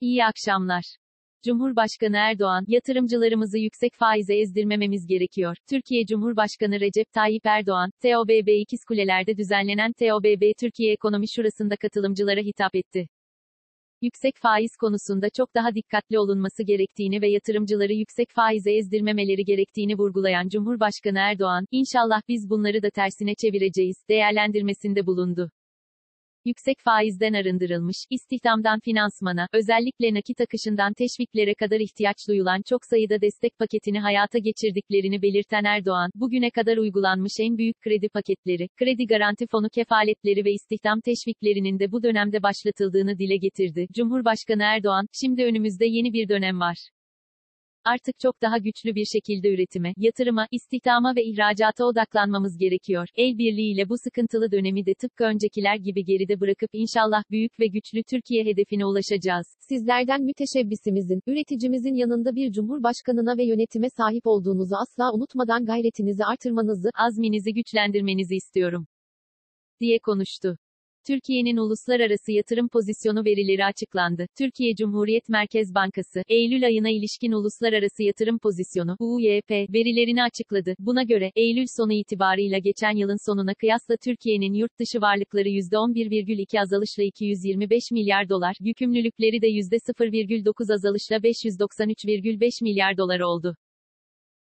İyi akşamlar. Cumhurbaşkanı Erdoğan, yatırımcılarımızı yüksek faize ezdirmememiz gerekiyor. Türkiye Cumhurbaşkanı Recep Tayyip Erdoğan, TOBB İkizkuleler'de düzenlenen TOBB Türkiye Ekonomi Şurası'nda katılımcılara hitap etti. Yüksek faiz konusunda çok daha dikkatli olunması gerektiğini ve yatırımcıları yüksek faize ezdirmemeleri gerektiğini vurgulayan Cumhurbaşkanı Erdoğan, inşallah biz bunları da tersine çevireceğiz, değerlendirmesinde bulundu yüksek faizden arındırılmış, istihdamdan finansmana, özellikle nakit akışından teşviklere kadar ihtiyaç duyulan çok sayıda destek paketini hayata geçirdiklerini belirten Erdoğan, bugüne kadar uygulanmış en büyük kredi paketleri, kredi garanti fonu kefaletleri ve istihdam teşviklerinin de bu dönemde başlatıldığını dile getirdi. Cumhurbaşkanı Erdoğan, şimdi önümüzde yeni bir dönem var. Artık çok daha güçlü bir şekilde üretime, yatırıma, istihdama ve ihracata odaklanmamız gerekiyor. El birliğiyle bu sıkıntılı dönemi de tıpkı öncekiler gibi geride bırakıp inşallah büyük ve güçlü Türkiye hedefine ulaşacağız. Sizlerden müteşebbisimizin, üreticimizin yanında bir cumhurbaşkanına ve yönetime sahip olduğunuzu asla unutmadan gayretinizi artırmanızı, azminizi güçlendirmenizi istiyorum diye konuştu. Türkiye'nin uluslararası yatırım pozisyonu verileri açıklandı. Türkiye Cumhuriyet Merkez Bankası, Eylül ayına ilişkin uluslararası yatırım pozisyonu, UYP, verilerini açıkladı. Buna göre, Eylül sonu itibarıyla geçen yılın sonuna kıyasla Türkiye'nin yurt dışı varlıkları %11,2 azalışla 225 milyar dolar, yükümlülükleri de %0,9 azalışla 593,5 milyar dolar oldu.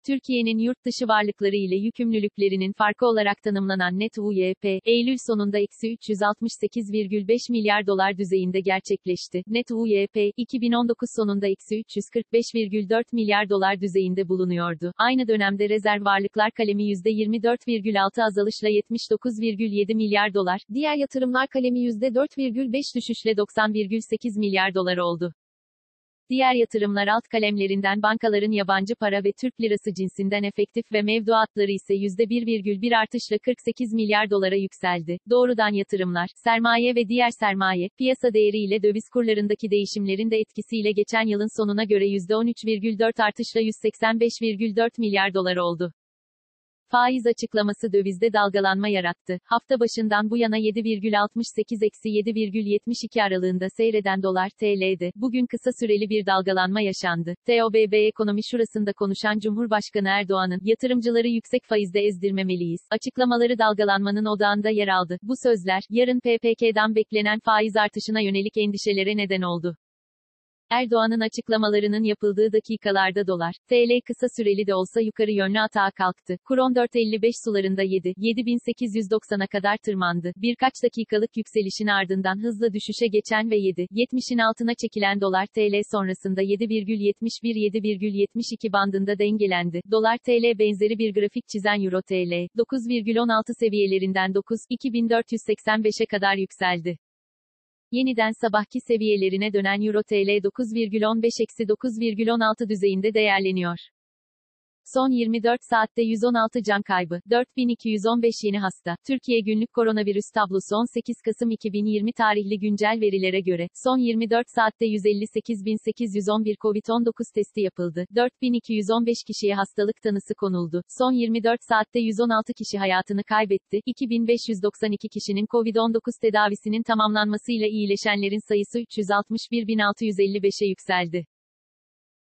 Türkiye'nin yurt dışı varlıkları ile yükümlülüklerinin farkı olarak tanımlanan net UYP, Eylül sonunda eksi 368,5 milyar dolar düzeyinde gerçekleşti. Net UYP, 2019 sonunda eksi 345,4 milyar dolar düzeyinde bulunuyordu. Aynı dönemde rezerv varlıklar kalemi %24,6 azalışla 79,7 milyar dolar, diğer yatırımlar kalemi %4,5 düşüşle 90,8 milyar dolar oldu. Diğer yatırımlar alt kalemlerinden bankaların yabancı para ve Türk lirası cinsinden efektif ve mevduatları ise %1,1 artışla 48 milyar dolara yükseldi. Doğrudan yatırımlar, sermaye ve diğer sermaye, piyasa değeri ile döviz kurlarındaki değişimlerin de etkisiyle geçen yılın sonuna göre %13,4 artışla 185,4 milyar dolar oldu. Faiz açıklaması dövizde dalgalanma yarattı. Hafta başından bu yana 7,68-7,72 aralığında seyreden dolar TL'de. Bugün kısa süreli bir dalgalanma yaşandı. TOBB Ekonomi Şurası'nda konuşan Cumhurbaşkanı Erdoğan'ın, yatırımcıları yüksek faizde ezdirmemeliyiz. Açıklamaları dalgalanmanın odağında yer aldı. Bu sözler, yarın PPK'dan beklenen faiz artışına yönelik endişelere neden oldu. Erdoğan'ın açıklamalarının yapıldığı dakikalarda dolar, TL kısa süreli de olsa yukarı yönlü atağa kalktı. Kur 14.55 sularında 7, 7890'a kadar tırmandı. Birkaç dakikalık yükselişin ardından hızla düşüşe geçen ve 7, 70'in altına çekilen dolar TL sonrasında 7,71-7,72 bandında dengelendi. Dolar TL benzeri bir grafik çizen Euro TL, 9,16 seviyelerinden 9, 2485'e kadar yükseldi. Yeniden sabahki seviyelerine dönen Euro TL 9,15-9,16 düzeyinde değerleniyor. Son 24 saatte 116 can kaybı, 4215 yeni hasta. Türkiye günlük koronavirüs tablosu 18 Kasım 2020 tarihli güncel verilere göre, son 24 saatte 158.811 COVID-19 testi yapıldı. 4215 kişiye hastalık tanısı konuldu. Son 24 saatte 116 kişi hayatını kaybetti. 2592 kişinin COVID-19 tedavisinin tamamlanmasıyla iyileşenlerin sayısı 361.655'e yükseldi.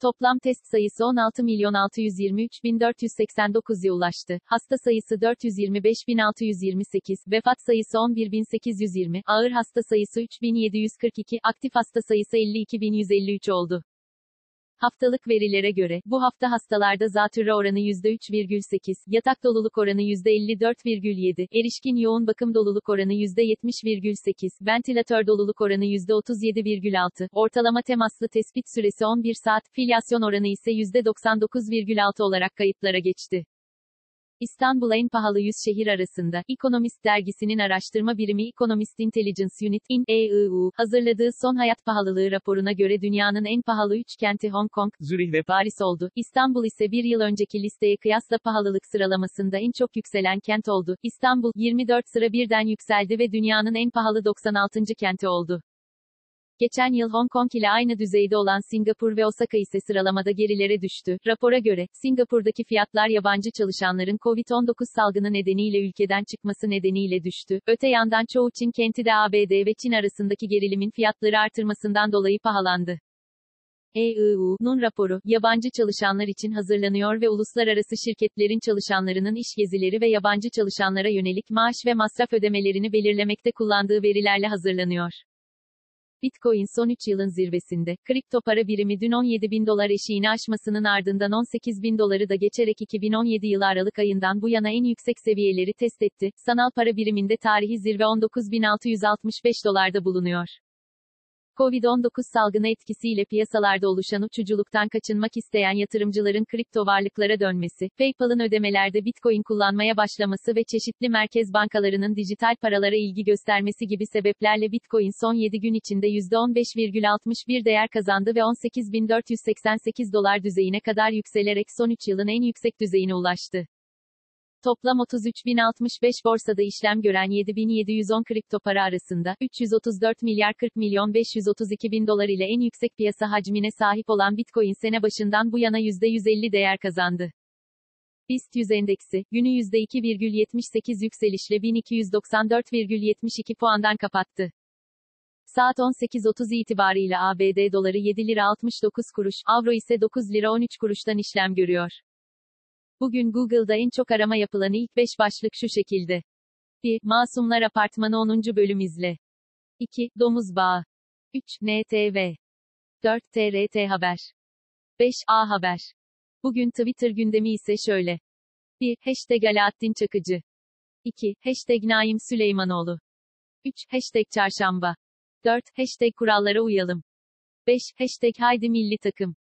Toplam test sayısı 16 milyon 623 bin 489'ya ulaştı. Hasta sayısı 425 bin 628, vefat sayısı 11 bin 820, ağır hasta sayısı 3742, aktif hasta sayısı 52 bin 153 oldu. Haftalık verilere göre, bu hafta hastalarda zatürre oranı %3,8, yatak doluluk oranı %54,7, erişkin yoğun bakım doluluk oranı %70,8, ventilatör doluluk oranı %37,6, ortalama temaslı tespit süresi 11 saat, filyasyon oranı ise %99,6 olarak kayıtlara geçti. İstanbul en pahalı 100 şehir arasında, Economist dergisinin araştırma birimi Economist Intelligence Unit, in, EIU, hazırladığı son hayat pahalılığı raporuna göre dünyanın en pahalı 3 kenti Hong Kong, Zürih ve Paris oldu. İstanbul ise bir yıl önceki listeye kıyasla pahalılık sıralamasında en çok yükselen kent oldu. İstanbul, 24 sıra birden yükseldi ve dünyanın en pahalı 96. kenti oldu. Geçen yıl Hong Kong ile aynı düzeyde olan Singapur ve Osaka ise sıralamada gerilere düştü. Rapora göre, Singapur'daki fiyatlar yabancı çalışanların COVID-19 salgını nedeniyle ülkeden çıkması nedeniyle düştü. Öte yandan çoğu Çin kenti de ABD ve Çin arasındaki gerilimin fiyatları artırmasından dolayı pahalandı. EIU'nun raporu, yabancı çalışanlar için hazırlanıyor ve uluslararası şirketlerin çalışanlarının iş gezileri ve yabancı çalışanlara yönelik maaş ve masraf ödemelerini belirlemekte kullandığı verilerle hazırlanıyor. Bitcoin son 3 yılın zirvesinde, kripto para birimi dün 17 bin dolar eşiğini aşmasının ardından 18 bin doları da geçerek 2017 yılı Aralık ayından bu yana en yüksek seviyeleri test etti. Sanal para biriminde tarihi zirve 19.665 dolarda bulunuyor. Covid-19 salgını etkisiyle piyasalarda oluşan uçuculuktan kaçınmak isteyen yatırımcıların kripto varlıklara dönmesi, PayPal'ın ödemelerde Bitcoin kullanmaya başlaması ve çeşitli merkez bankalarının dijital paralara ilgi göstermesi gibi sebeplerle Bitcoin son 7 gün içinde %15,61 değer kazandı ve 18.488 dolar düzeyine kadar yükselerek son 3 yılın en yüksek düzeyine ulaştı. Toplam 33.065 borsada işlem gören 7.710 kripto para arasında, 334 milyar 40 milyon 532 bin dolar ile en yüksek piyasa hacmine sahip olan Bitcoin sene başından bu yana %150 değer kazandı. BIST 100 endeksi, günü %2,78 yükselişle 1294,72 puandan kapattı. Saat 18.30 itibarıyla ABD doları 7 lira 69 kuruş, avro ise 9 lira 13 kuruştan işlem görüyor. Bugün Google'da en çok arama yapılan ilk 5 başlık şu şekilde. 1. Masumlar Apartmanı 10. bölüm izle. 2. Domuz Bağı. 3. NTV. 4. TRT Haber. 5. A Haber. Bugün Twitter gündemi ise şöyle. 1. Hashtag Alaaddin Çakıcı. 2. Hashtag Naim Süleymanoğlu. 3. Hashtag Çarşamba. 4. Hashtag Kurallara uyalım. 5. Hashtag Haydi Milli Takım.